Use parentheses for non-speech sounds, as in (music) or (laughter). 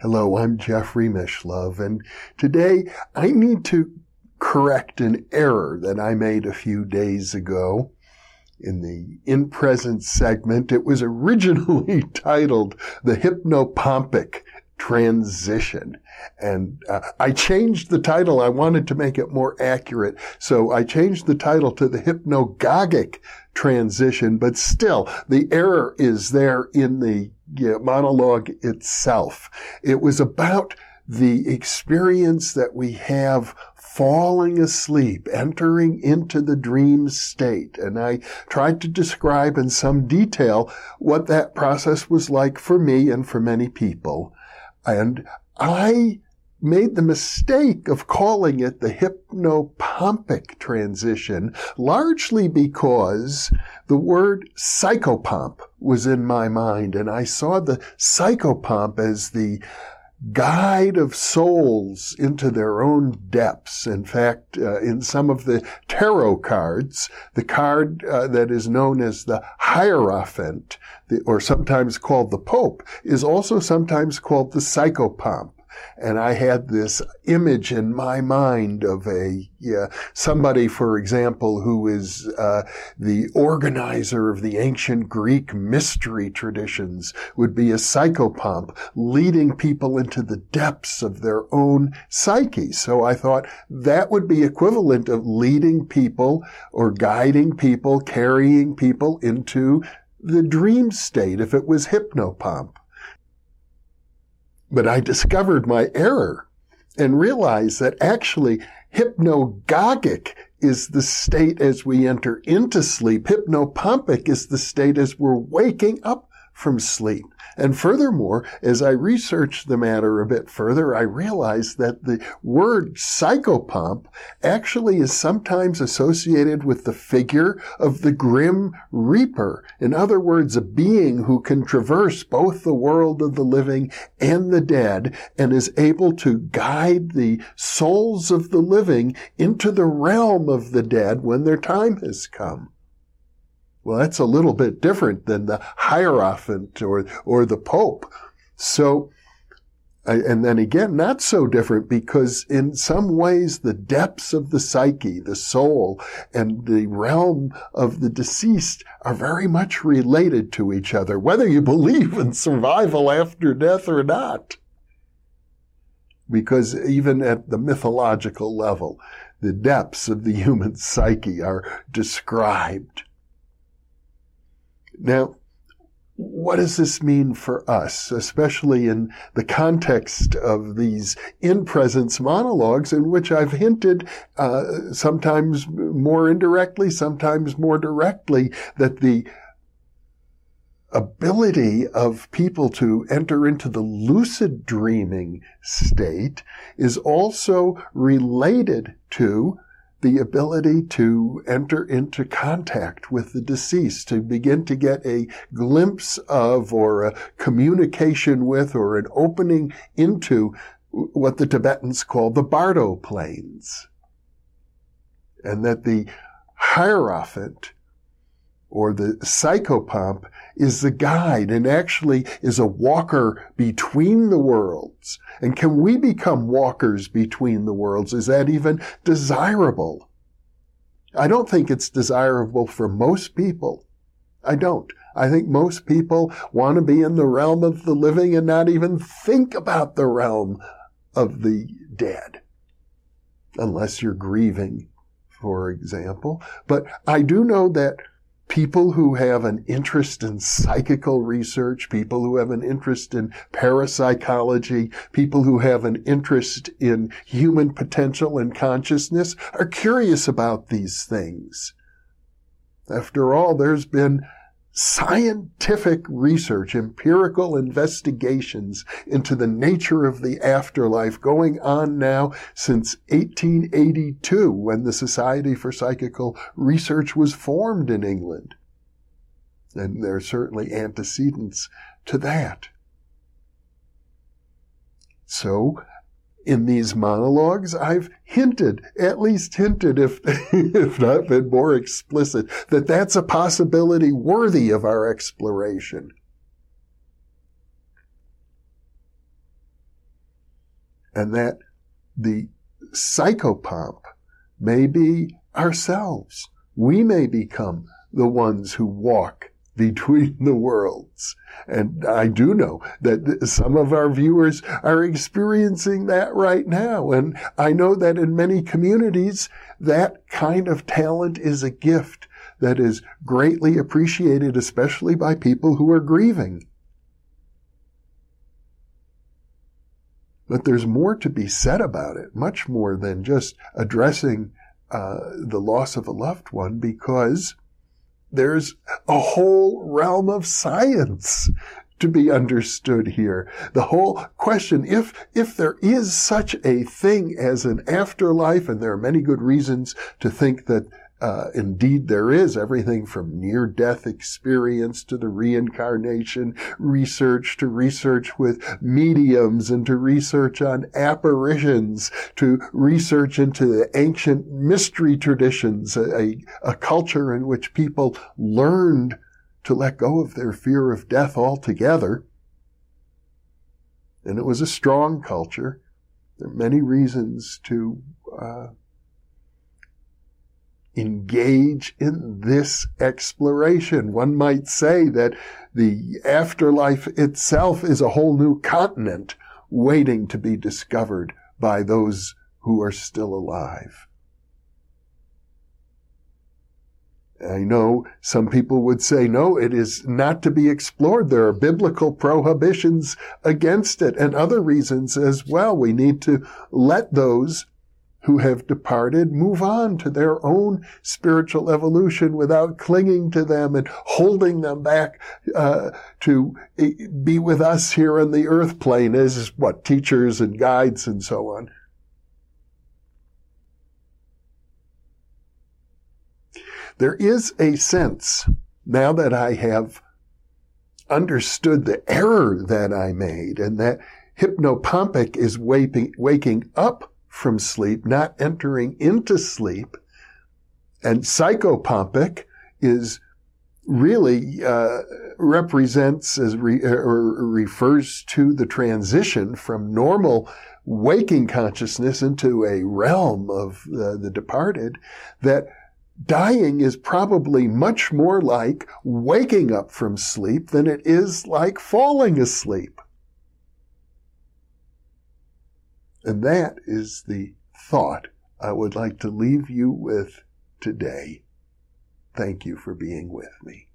Hello, I'm Jeffrey Mishlove, and today I need to correct an error that I made a few days ago in the in present segment. It was originally (laughs) titled The Hypnopompic Transition. And uh, I changed the title. I wanted to make it more accurate. So I changed the title to The Hypnagogic Transition, but still the error is there in the yeah, monologue itself. It was about the experience that we have falling asleep, entering into the dream state. And I tried to describe in some detail what that process was like for me and for many people. And I made the mistake of calling it the hypnopompic transition, largely because the word psychopomp was in my mind, and I saw the psychopomp as the guide of souls into their own depths. In fact, uh, in some of the tarot cards, the card uh, that is known as the Hierophant, the, or sometimes called the Pope, is also sometimes called the psychopomp and I had this image in my mind of a yeah, somebody, for example, who is uh, the organizer of the ancient Greek mystery traditions, would be a psychopomp, leading people into the depths of their own psyche. So I thought that would be equivalent of leading people or guiding people, carrying people into the dream state if it was hypnopomp. But I discovered my error and realized that actually hypnagogic is the state as we enter into sleep. Hypnopompic is the state as we're waking up from sleep. And furthermore, as I researched the matter a bit further, I realized that the word psychopomp actually is sometimes associated with the figure of the grim reaper. In other words, a being who can traverse both the world of the living and the dead and is able to guide the souls of the living into the realm of the dead when their time has come. Well, that's a little bit different than the Hierophant or, or the Pope. So, and then again, not so different because in some ways the depths of the psyche, the soul, and the realm of the deceased are very much related to each other, whether you (laughs) believe in survival after death or not. Because even at the mythological level, the depths of the human (laughs) psyche are described. Now, what does this mean for us, especially in the context of these in presence monologues in which I've hinted, uh, sometimes more indirectly, sometimes more directly, that the ability of people to enter into the lucid dreaming state is also related to the ability to enter into contact with the deceased, to begin to get a glimpse of or a communication with or an opening into what the Tibetans call the Bardo planes. And that the Hierophant or the psychopomp is the guide and actually is a walker between the worlds. And can we become walkers between the worlds? Is that even desirable? I don't think it's desirable for most people. I don't. I think most people want to be in the realm of the living and not even think about the realm of the dead. Unless you're grieving, for example. But I do know that people who have an interest in psychical research, people who have an interest in parapsychology, people who have an interest in human potential and consciousness are curious about these things. After all, there's been scientific research, empirical investigations into the nature of the afterlife going on now since 1882 when the Society for Psychical Research was formed in England. And there are certainly antecedents to that. So in these monologues, I've hinted, at least hinted, if, (laughs) if not been more explicit, that that's a possibility worthy of our exploration. and that the psychopomp may be ourselves. We may become the ones who walk between the worlds. And I do know that some of our viewers are experiencing that right now. And I know that in many communities, that kind of talent is a gift that is greatly appreciated, especially by people who are grieving. But there's more to be said about it, much more than just addressing uh, the loss of a loved one, because there's a whole realm of science to be understood here. The whole question, if, if there is such a thing as an afterlife, and there are many good reasons to think that uh, indeed, there is everything from near death experience to the reincarnation research to research with mediums and to research on apparitions to research into the ancient mystery traditions, a, a culture in which people learned to let go of their fear of death altogether. And it was a strong culture. There are many reasons to uh, engage in this exploration. One might say that the afterlife itself is a whole new continent waiting to be discovered by those who are still alive. I know some people would say, no, it is not to be explored. There are biblical prohibitions against it and other reasons as well. We need to let those who have departed move on to their own spiritual evolution without clinging to them and holding them back uh, to be with us here on the earth plane as what teachers and guides and so on. There is a sense now that I have understood the error that I made and that hypnopompic is waking, waking up from sleep, not entering into sleep. And psychopompic is really uh, represents as re, or refers to the transition from normal waking consciousness into a realm of uh, the departed that dying is probably much more like waking up from sleep than it is like falling asleep. And that is the thought I would like to leave you with today. Thank you for being with me.